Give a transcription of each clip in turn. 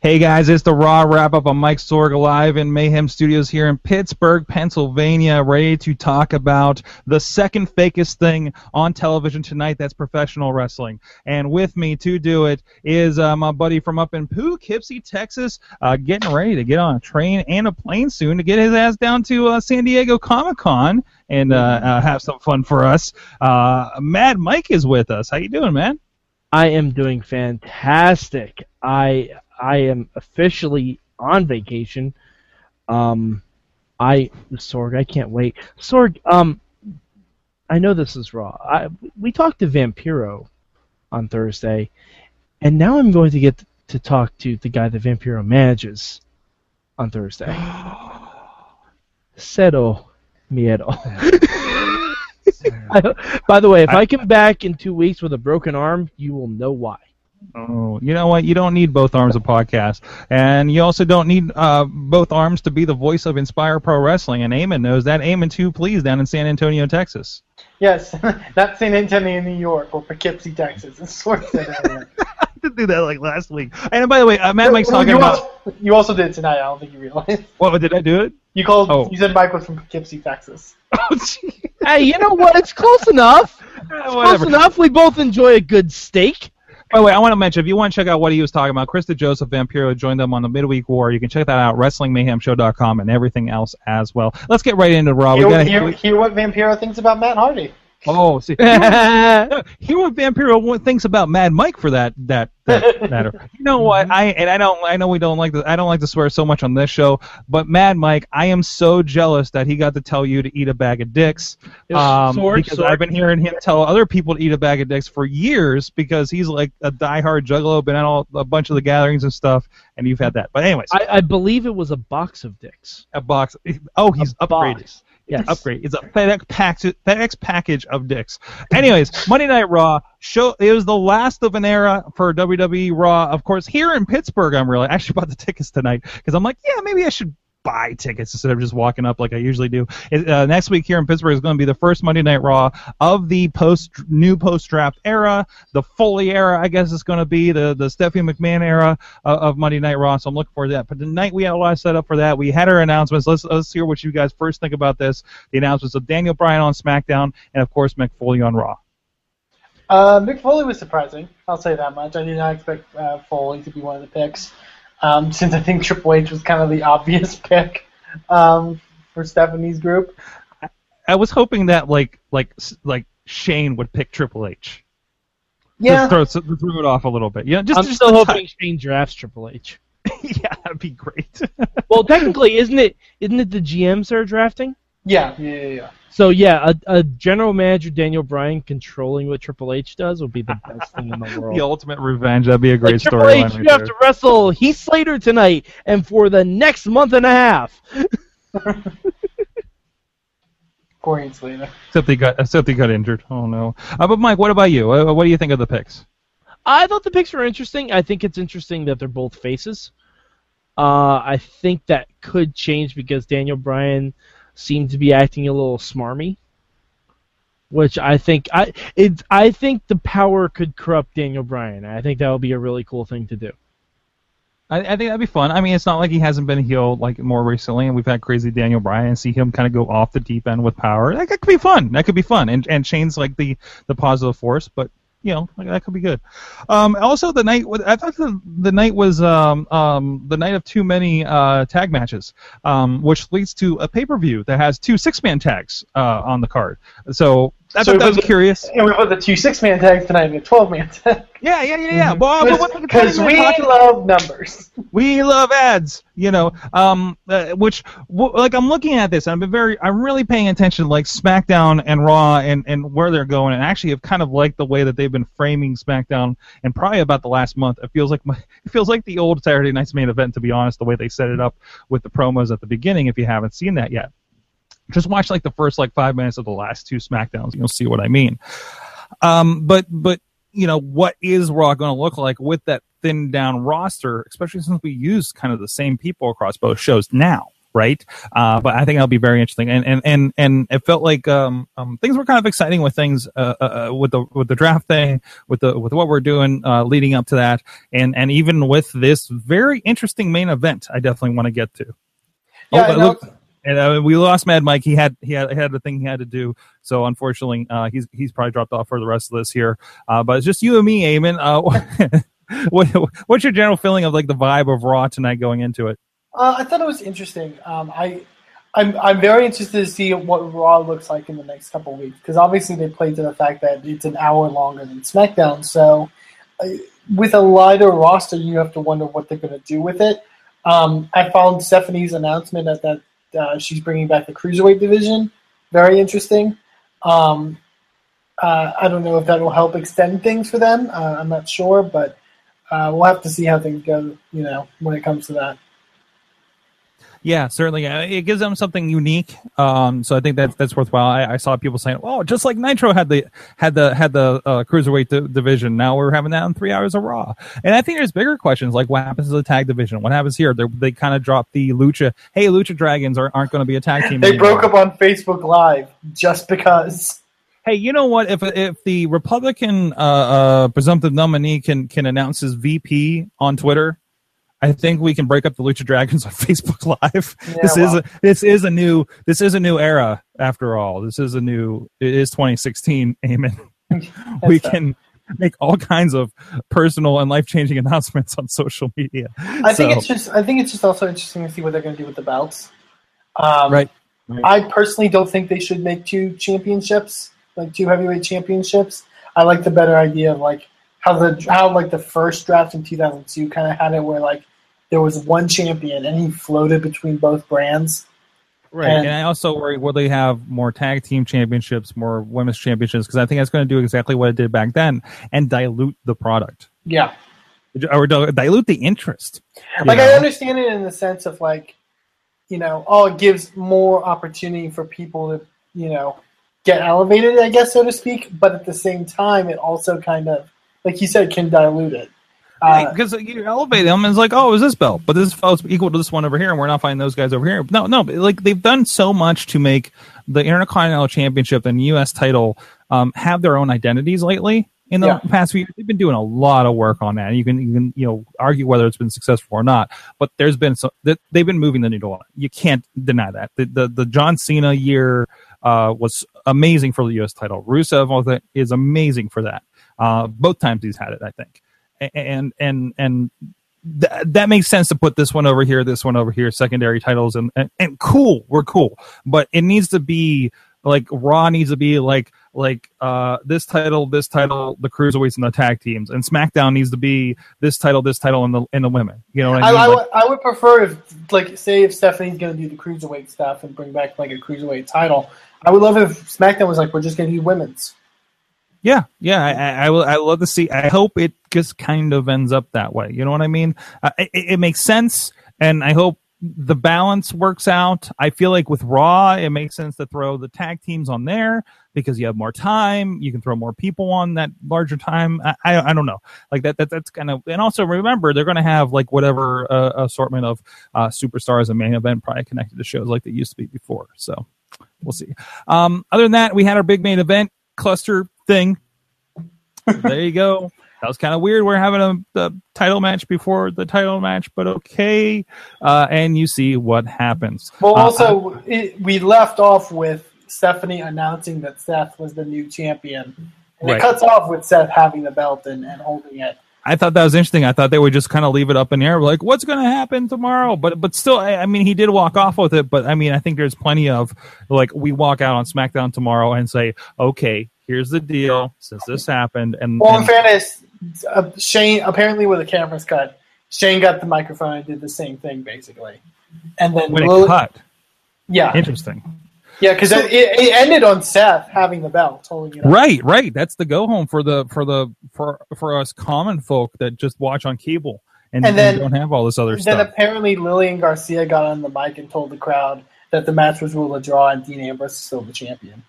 Hey guys, it's the Raw wrap up on Mike Sorg live in Mayhem Studios here in Pittsburgh, Pennsylvania, ready to talk about the second fakest thing on television tonight that's professional wrestling. And with me to do it is uh, my buddy from up in Poughkeepsie, Texas, uh, getting ready to get on a train and a plane soon to get his ass down to uh, San Diego Comic Con and uh, uh, have some fun for us. Uh, Mad Mike is with us. How you doing, man? I am doing fantastic. I I am officially on vacation. Um, I Sorg, I can't wait. Sorg, um, I know this is raw. I we talked to Vampiro on Thursday, and now I'm going to get to talk to the guy that Vampiro manages on Thursday. Cero miedo. I, by the way, if I, I come back in two weeks with a broken arm, you will know why. Oh, you know what? You don't need both arms of podcast, and you also don't need uh, both arms to be the voice of Inspire Pro Wrestling. And Eamon knows that. Eamon too, please, down in San Antonio, Texas. Yes, not San Antonio, New York, or Poughkeepsie, Texas. It's sort of I did do that like last week. And by the way, uh, Mad Mike's talking you about. Also, you also did tonight. I don't think you realized. What did I do it? You called. Oh. You said Mike was from Poughkeepsie, Texas. Oh, hey, you know what? It's close enough. It's close enough. We both enjoy a good steak. By the way, I want to mention if you want to check out what he was talking about, Krista Joseph Vampiro joined them on the Midweek War. You can check that out, WrestlingMayhemShow.com, and everything else as well. Let's get right into Raw. Hear, hear, hear what Vampiro thinks about Matt Hardy. Oh, see, hear what Vampiro thinks about Mad Mike for that that that matter. You know what? I and I don't. I know we don't like the. I don't like to swear so much on this show, but Mad Mike, I am so jealous that he got to tell you to eat a bag of dicks. Um, Sorg, because Sorg. I've been hearing him tell other people to eat a bag of dicks for years because he's like a diehard juggalo, been at all a bunch of the gatherings and stuff, and you've had that. But anyways, I, I believe it was a box of dicks. A box. Oh, he's a upgraded. Box. Yes. Upgrade. It's a FedEx package, FedEx package of dicks. Anyways, Monday Night Raw show. It was the last of an era for WWE Raw. Of course, here in Pittsburgh, I'm really I actually bought the tickets tonight because I'm like, yeah, maybe I should buy tickets instead of just walking up like I usually do. Uh, next week here in Pittsburgh is going to be the first Monday Night Raw of the post new post draft era, the Foley era, I guess it's going to be the the Stephanie McMahon era uh, of Monday Night Raw. So I'm looking forward to that. But tonight we had a lot set up for that. We had our announcements. Let's let's hear what you guys first think about this. The announcements of Daniel Bryan on SmackDown and of course Mick Foley on Raw. Uh, Mick Foley was surprising. I'll say that much. I did not expect uh, Foley to be one of the picks um, since I think Triple H was kind of the obvious pick um, for Stephanie's group. I was hoping that like like like Shane would pick Triple H. Yeah, throw, throw it off a little bit. Yeah, just I'm just still hoping t- Shane drafts Triple H. yeah, that'd be great. well, technically, isn't it isn't it the GMs that are drafting? Yeah, yeah, yeah. yeah. So yeah, a, a general manager Daniel Bryan controlling what Triple H does would be the best thing in the world. The ultimate revenge. That'd be a great like, story. Triple H, right you have to wrestle Heath Slater tonight and for the next month and a half. Poor Heath Slater. Except he got except he got injured. Oh no. Uh, but Mike, what about you? Uh, what do you think of the picks? I thought the picks were interesting. I think it's interesting that they're both faces. Uh, I think that could change because Daniel Bryan seemed to be acting a little smarmy, which I think I it I think the power could corrupt Daniel Bryan. I think that would be a really cool thing to do. I, I, think that'd be fun. I mean, it's not like he hasn't been healed like more recently, and we've had crazy Daniel Bryan and see him kind of go off the deep end with power. That, could be fun. That could be fun, and and Shane's like the the positive force, but you know that could be good. Um, also, the night I thought the, the night was um, um, the night of too many uh, tag matches, um, which leads to a pay per view that has two six man tags uh, on the card. So I so thought that was the, curious. And we put the two six man tags tonight and a twelve man tag. Yeah, yeah, yeah, yeah. Because we love numbers. We love ads, you know. Um, uh, which w- like I'm looking at this, I'm very, I'm really paying attention to like SmackDown and Raw and and where they're going, and actually have kind of liked the way that they've been framing SmackDown, and probably about the last month, it feels like my, it feels like the old Saturday Night's main event, to be honest, the way they set it up with the promos at the beginning. If you haven't seen that yet just watch like the first like five minutes of the last two Smackdowns. You'll see what I mean. Um, but but you know what is Raw going to look like with that thinned down roster, especially since we use kind of the same people across both shows now. right? Uh, but I think that'll be very interesting. And and and and it felt like um, um, things were kind of exciting with things uh, uh, uh, with the with the draft thing, with the with what we're doing uh, leading up to that, and and even with this very interesting main event, I definitely want to get to. Yeah, oh, I know. look, and uh, we lost Mad Mike. He had he had, had the thing he had to do. So unfortunately, uh, he's he's probably dropped off for the rest of this here. Uh, but it's just you and me, Eamon. Uh, what, what's your general feeling of like the vibe of Raw tonight going into it? Uh, I thought it was interesting. Um, I, I'm, I'm very interested to see what Raw looks like in the next couple weeks because obviously they played to the fact that it's an hour longer than SmackDown. So, uh, with a lighter roster, you have to wonder what they're going to do with it. Um, I found Stephanie's announcement at that uh, she's bringing back the cruiserweight division very interesting. Um, uh, I don't know if that will help extend things for them. Uh, I'm not sure, but uh, we'll have to see how things go. You know, when it comes to that. Yeah, certainly. It gives them something unique. Um, so I think that's that's worthwhile. I, I saw people saying, "Oh, just like Nitro had the had the had the uh, cruiserweight di- division. Now we're having that in three hours of Raw." And I think there's bigger questions like what happens to the tag division? What happens here? They're, they kind of dropped the Lucha. Hey, Lucha Dragons are, aren't going to be a tag team. They anymore. broke up on Facebook Live just because. Hey, you know what? If if the Republican uh, uh, presumptive nominee can can announce his VP on Twitter, I think we can break up the Lucha Dragons on Facebook Live. Yeah, this is a, this is a new this is a new era after all. This is a new it is 2016. Amen. we fair. can make all kinds of personal and life changing announcements on social media. I think it's just. I think it's just also interesting to see what they're going to do with the belts. Um, Right. I personally don't think they should make two championships, like two heavyweight championships. I like the better idea of like how the how like the first draft in 2002 kind of had it where like there was one champion and he floated between both brands. Right, And- and I also worry will they have more tag team championships, more women's championships, because I think that's going to do exactly what it did back then and dilute the product Yeah, or dilute the interest. like I understand it in the sense of like, you know, oh, it gives more opportunity for people to, you know, get elevated, I guess, so to speak. But at the same time, it also kind of, like you said, can dilute it. Uh, because you elevate them and it's like, oh, is this belt? But this belt's equal to this one over here, and we're not finding those guys over here. No, no, like they've done so much to make the Intercontinental Championship and U.S. title um, have their own identities lately. In the Yeah. past few years, they've been doing a lot of work on that. You can, you can, you know, argue whether it's been successful or not. But there's been some that they've been moving the needle on it. You can't deny that. The the, the John Cena year uh, was amazing for the U.S. title. Rusev is amazing for that. Uh, both times he's had it, I think and and and th- that makes sense to put this one over here, this one over here, secondary titles, and, and and cool, we're cool, but it needs to be like Raw needs to be like like uh this title, this title, the cruiserweights and the tag teams, and SmackDown needs to be this title, this title, and the and the women. You know what I I, mean? I, Like- would, I would prefer if, like, say if Stephanie's going to do the cruiserweight stuff and bring back like a cruiserweight title. I would love if SmackDown was like, we're just going to do women's. Yeah, yeah, I, I, will. I love to see. I hope it just kind of ends up that way. You know what I mean? Uh, it, it makes sense, and I hope the balance works out. I feel like with Raw, it makes sense to throw the tag teams on there because you have more time. You can throw more people on that larger time. I, I, I don't know, like that. That that's kind of. And also remember, they're going to have like whatever uh, assortment of uh, superstars and main event probably connected to shows like they used to be before. So we'll see. Um, other than that, we had our big main event cluster thing. there you go. That was kind of weird. We're having a, a title match before the title match, but okay. Uh, and you see what happens. Well, Uh, also, it, we left off with Stephanie announcing that Seth was the new champion. And Right. it cuts off with Seth having the belt and, and holding it. I thought that was interesting. I thought they would just kind of leave it up in the air, like what's going to happen tomorrow. But but still, I, I mean, he did walk off with it. But I mean, I think there's plenty of like we walk out on SmackDown tomorrow and say, okay, here's the deal. Since this happened, and, Well, in and- fairness, uh, Shane, apparently with the cameras cut, Shane got the microphone and did the same thing, basically. And then, when Lil- it cut, yeah, interesting. Yeah, because it, it ended on Seth having the belt, holding it up. Right, right. That's the go home for the for the for for us common folk that just watch on cable and, And then- and don't have all this other And then stuff. apparently Lillian Garcia got on the mic and told the crowd that the match was ruled a draw and Dean Ambrose is still the champion.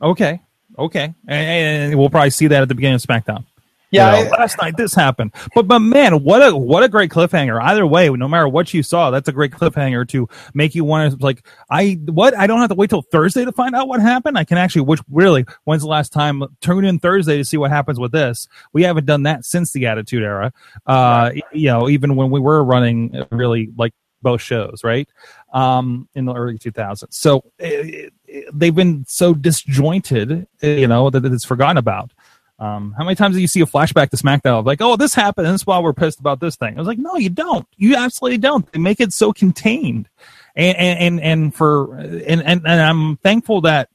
Okay, okay, and, and we'll probably see that at the beginning of SmackDown. Yeah, You know, I- last night this happened. But but man, what a what a great cliffhanger. Either way, no matter what you saw, that's a great cliffhanger to make you want to like I what I don't have to wait till Thursday to find out what happened. I can actually which really when's the last time tune in Thursday to see what happens with this. We haven't done that since the Attitude Era. Uh you know, even when we were running really like both shows, right? Um in the early 2000s. So it, it, they've been so disjointed, you know, that it's forgotten about. Um, how many times do you see a flashback to SmackDown like, oh, this happened, and that's why we're pissed about this thing? I was like, no, you don't. You absolutely don't. They make it so contained, and and and, for and, and and I'm thankful that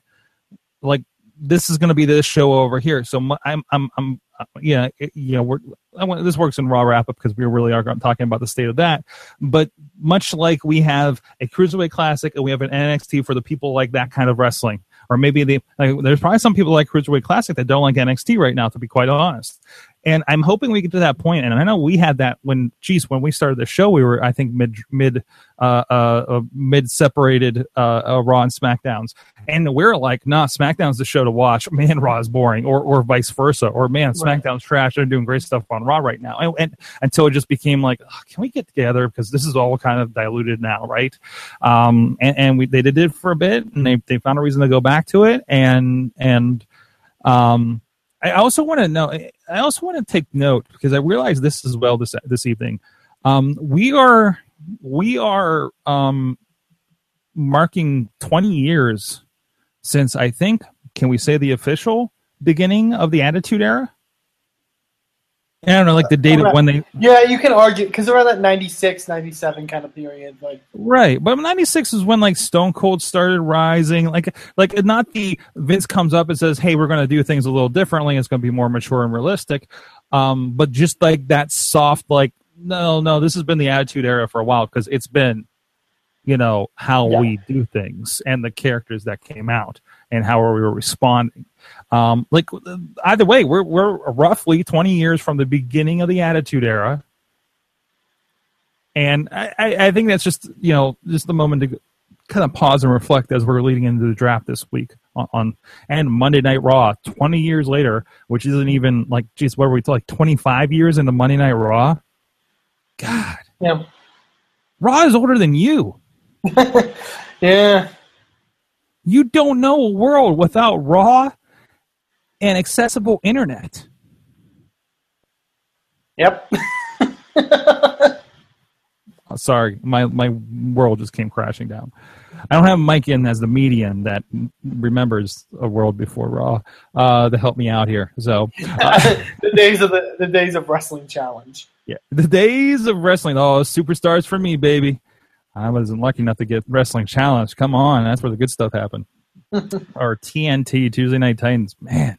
like this is going to be this show over here. So I'm I'm I'm uh, yeah you know we're I want, this works in Raw wrap up because we really are talking about the state of that. But much like we have a cruiserweight classic and we have an NXT for the people like that kind of wrestling, or maybe like, there's probably some people like cruiserweight classic that don't like NXT right now, to be quite honest. And I'm hoping we get to that point. And I know we had that when, geez, when we started the show, we were I think mid mid uh, uh, uh mid separated uh, uh, Raw and Smackdowns, and we're like, nah, Smackdown's the show to watch. Man, Raw is boring, or or vice versa, or man, Right. SmackDown's trash. They're doing great stuff on Raw right now, and, and until it just became like, "Ugh, can we get together because this is all kind of diluted now, right? Um, and, and we they did it for a bit, and they they found a reason to go back to it, and and um. I also want to know. I also want to take note because I realize this as well this this evening. Um, we are we are um, marking 20 years since I think can we say the official beginning of the Attitude Era? I don't know, like the date of when they yeah, you can argue because around that 96, 97 kind of period, like Right, but '96 is when like Stone Cold started rising. Like, like not the Vince comes up and says, "Hey, we're going to do things a little differently. It's going to be more mature and realistic." Um, but just like that soft, like, no, no, this has been the Attitude Era for a while because it's been, you know, how Yeah. we do things and the characters that came out and how we were responding. Um, like either way, we're we're roughly 20 years from the beginning of the Attitude Era. And I, I think that's just you know just the moment to kind of pause and reflect as we're leading into the draft this week on, on and Monday Night Raw, twenty years later, which isn't even like geez, what were we like twenty five years into Monday Night Raw? God, yeah, Raw is older than you. yeah, You don't know a world without Raw and accessible internet. yep. Oh, sorry, my my world just came crashing down. I don't have Mike in as the median that remembers a world before Raw uh, to help me out here. So the days of the the days of wrestling challenge. yeah, the days of wrestling. Oh, superstars for me, baby. I wasn't lucky enough to get wrestling challenge. Come on, that's where the good stuff happened. or TNT Tuesday Night Titans. Man,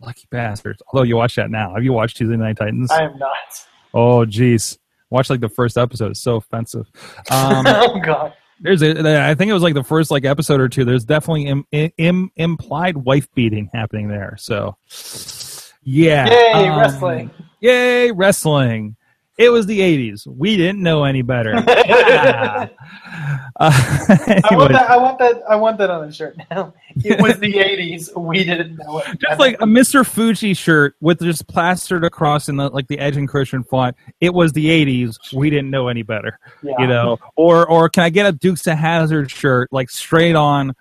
lucky bastards. Although you watch that now. Have you watched Tuesday Night Titans? I am not. oh, jeez. Watch like the first episode. It's so offensive. Um, oh god. there's a, I think it was like the first like episode or two. There's definitely Im, Im, implied wife beating happening there. So, yeah. Yay, um, wrestling. Yay, wrestling. It was the 80s. We didn't know any better. Uh, I want that. I want that. I want that on a shirt now. It was the '80s. We didn't know it. just like a Mr. Fuji shirt with just plastered across in the like the Edge and Christian font. It was the 80s. We didn't know any better. yeah. you know or or can i get a Dukes of Hazzard shirt like straight on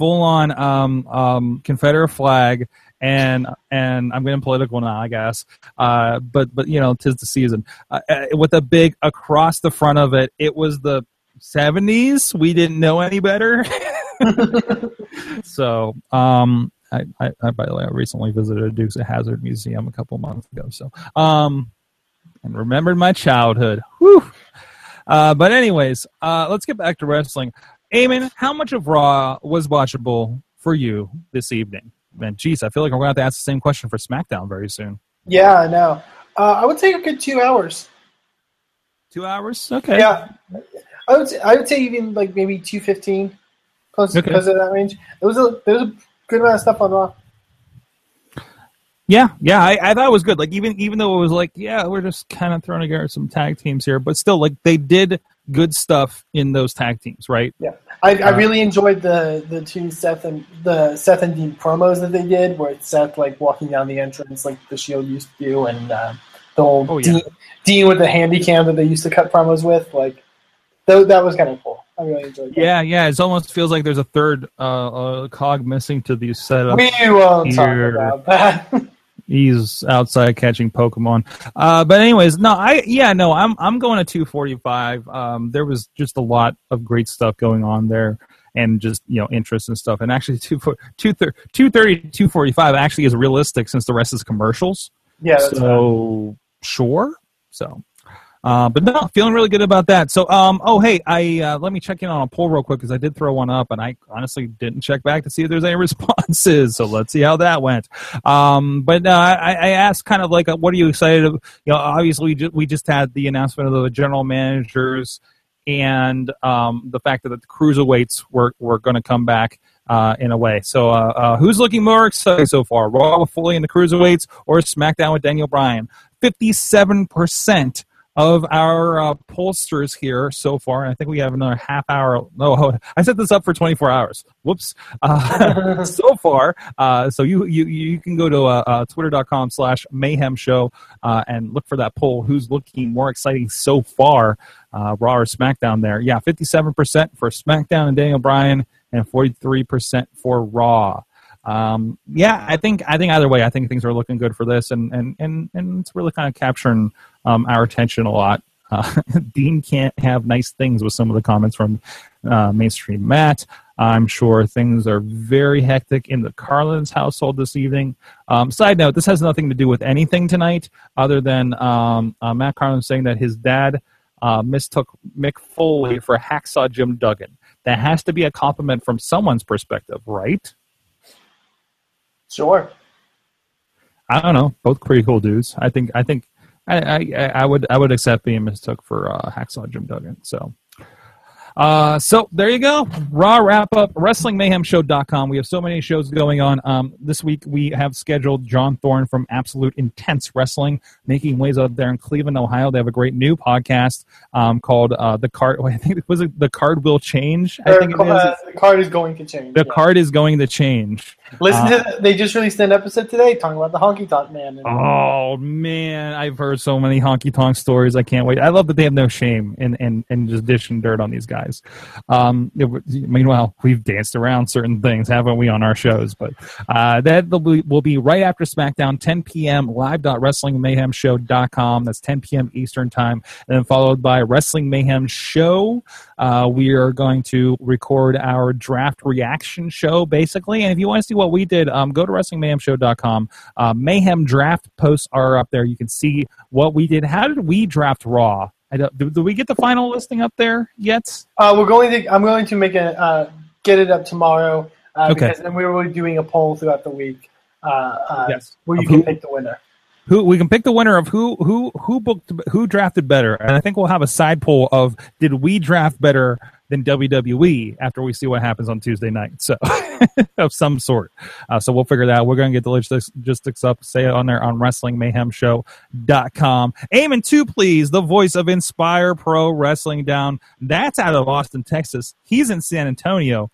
full on um um confederate flag and and i'm getting political now i guess. Uh but but you know tis the season. Uh, uh, with a big across the front of it it was the 70s we didn't know any better. So um I, I, I by the way i recently visited a Dukes of Hazzard museum a couple months ago so um and remembered my childhood. Whew. Uh, but anyways, uh, let's get back to wrestling. Eamon, how much of Raw was watchable for you this evening? Man, geez, I feel like we're going to have to ask the same question for SmackDown very soon. Yeah, I know. Uh, I would say a good two hours. Two hours? Okay. Yeah, I would. Say, I would say even like maybe two fifteen, close Okay. close to that range. It was a there was a good amount of stuff on Raw. Yeah, yeah, I, I thought it was good. Like even even though it was like, yeah, we're just kind of throwing together some tag teams here, but still, like they did good stuff in those tag teams, right? Yeah, I, I Uh, really enjoyed the the two Seth and the Seth and Dean promos that they did, where it's Seth like walking down the entrance like the Shield used to do, and uh, the old Oh, yeah. Dean, Dean with the handy cam that they used to cut promos with. Like, th- that was kind of cool. I really enjoyed that. Yeah, yeah. It almost feels like there's a third uh, uh, cog missing to these setups. we won't talk about that. He's outside catching Pokemon. Uh, but anyways, no, I yeah, no, I'm I'm going to 245. Um, there was just a lot of great stuff going on there, and just you know interest and stuff. And actually, 230, 245 actually is realistic since the rest is commercials. yeah, so sure. So, uh, but no, feeling really good about that. So, um, oh hey, I uh, let me check in on a poll real quick because I did throw one up, and I honestly didn't check back to see if there's any responses. So let's see how that went. Um, but uh, I, I asked kind of like, uh, what are you excited? Of? You know, obviously we just, we just had the announcement of the general managers and um, the fact that the cruiserweights were were going to come back. Uh, in a way, so uh, uh, who's looking more excited so far? Raw with Foley and the cruiserweights, or SmackDown with Daniel Bryan? Fifty-seven percent of our uh, pollsters here so far, and I think we have another half hour. No, I set this up for 24 hours. Whoops. Uh, so far, uh, so you, you you can go to uh, uh, twitter.com slash mayhem show uh, and look for that poll. Who's looking more exciting so far, uh, Raw or SmackDown? There, yeah, 57% for SmackDown and Daniel Bryan, and 43% for Raw. Um, yeah, I think I think either way, I think things are looking good for this, and and and, and it's really kind of capturing um, our attention a lot. Uh, Dean can't have nice things with some of the comments from uh, mainstream Matt. I'm sure things are very hectic in the Carlin's household this evening. Um, side note: This has nothing to do with anything tonight, other than um, uh, Matt Carlin saying that his dad uh, mistook Mick Foley for Hacksaw Jim Duggan. That has to be a compliment from someone's perspective, right? Sure. I don't know. Both pretty cool dudes. I think. I think. I, I, I would. I would accept being mistook for uh, Hacksaw Jim Duggan. So. Uh, so there you go. Raw wrap up. WrestlingMayhemShow.com. We have so many shows going on. Um, this week we have scheduled John Thorne from Absolute Intense Wrestling, making waves out there in Cleveland, Ohio. They have a great new podcast um, called uh, the card. I think it was it the card will change. I think it uh, the card is going to change. The yeah. card is going to change. Listen uh, to they just released an episode today talking about the honky tonk man. And, Oh man, I've heard so many honky tonk stories. I can't wait. I love that they have no shame and and and just dishing dirt on these guys. Um, it meanwhile, we've danced around certain things, haven't we, on our shows? But uh, that will be, will be right after SmackDown, 10 p.m. Live live.wrestlingmayhemshow.com. That's 10 p.m. Eastern time, and then followed by Wrestling Mayhem Show. Uh, we are going to record our draft reaction show, basically. And if you want to see what we did, um, go to WrestlingMayhemShow.com. Uh, Mayhem draft posts are up there. You can see what we did. How did we draft Raw? I don't, did, did we get the final listing up there yet? Uh, we're going to. I'm going to make a uh, get it up tomorrow uh, Okay. because then we be doing a poll throughout the week. Uh, uh, Yes. where you Of can who- pick the winner. Who we can pick the winner of who who who booked who drafted better, and I think we'll have a side poll of did we draft better than WWE after we see what happens on Tuesday night, so of some sort. Uh, so we'll figure that out. We're going to get the logistics, up, say it on there on WrestlingMayhemShow.com. Eamon two, please, the voice of Inspire Pro Wrestling down. That's out of Austin, Texas. He's in San Antonio,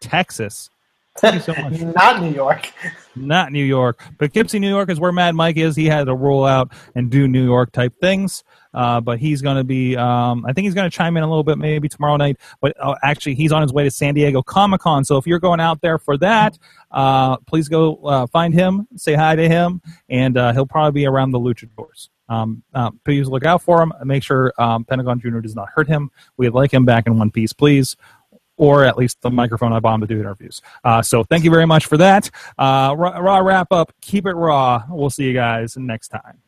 Texas. Thank you so much. Not New York. Not New York. But Poughkeepsie, New York is where Mad Mike is. He had to roll out and do New York type things. Uh, but he's going to be, um, I think he's going to chime in a little bit maybe tomorrow night. But uh, actually, he's on his way to San Diego Comic Con. So if you're going out there for that, uh, please go uh, find him, say hi to him, and uh, he'll probably be around the Luchadors. Um, uh, please look out for him. Make sure um, Pentagon Jr. does not hurt him. We'd like him back in one piece, please or at least the microphone I bombed to do interviews. Uh, so thank you very much for that. Uh, raw, raw wrap up. Keep it raw. We'll see you guys next time.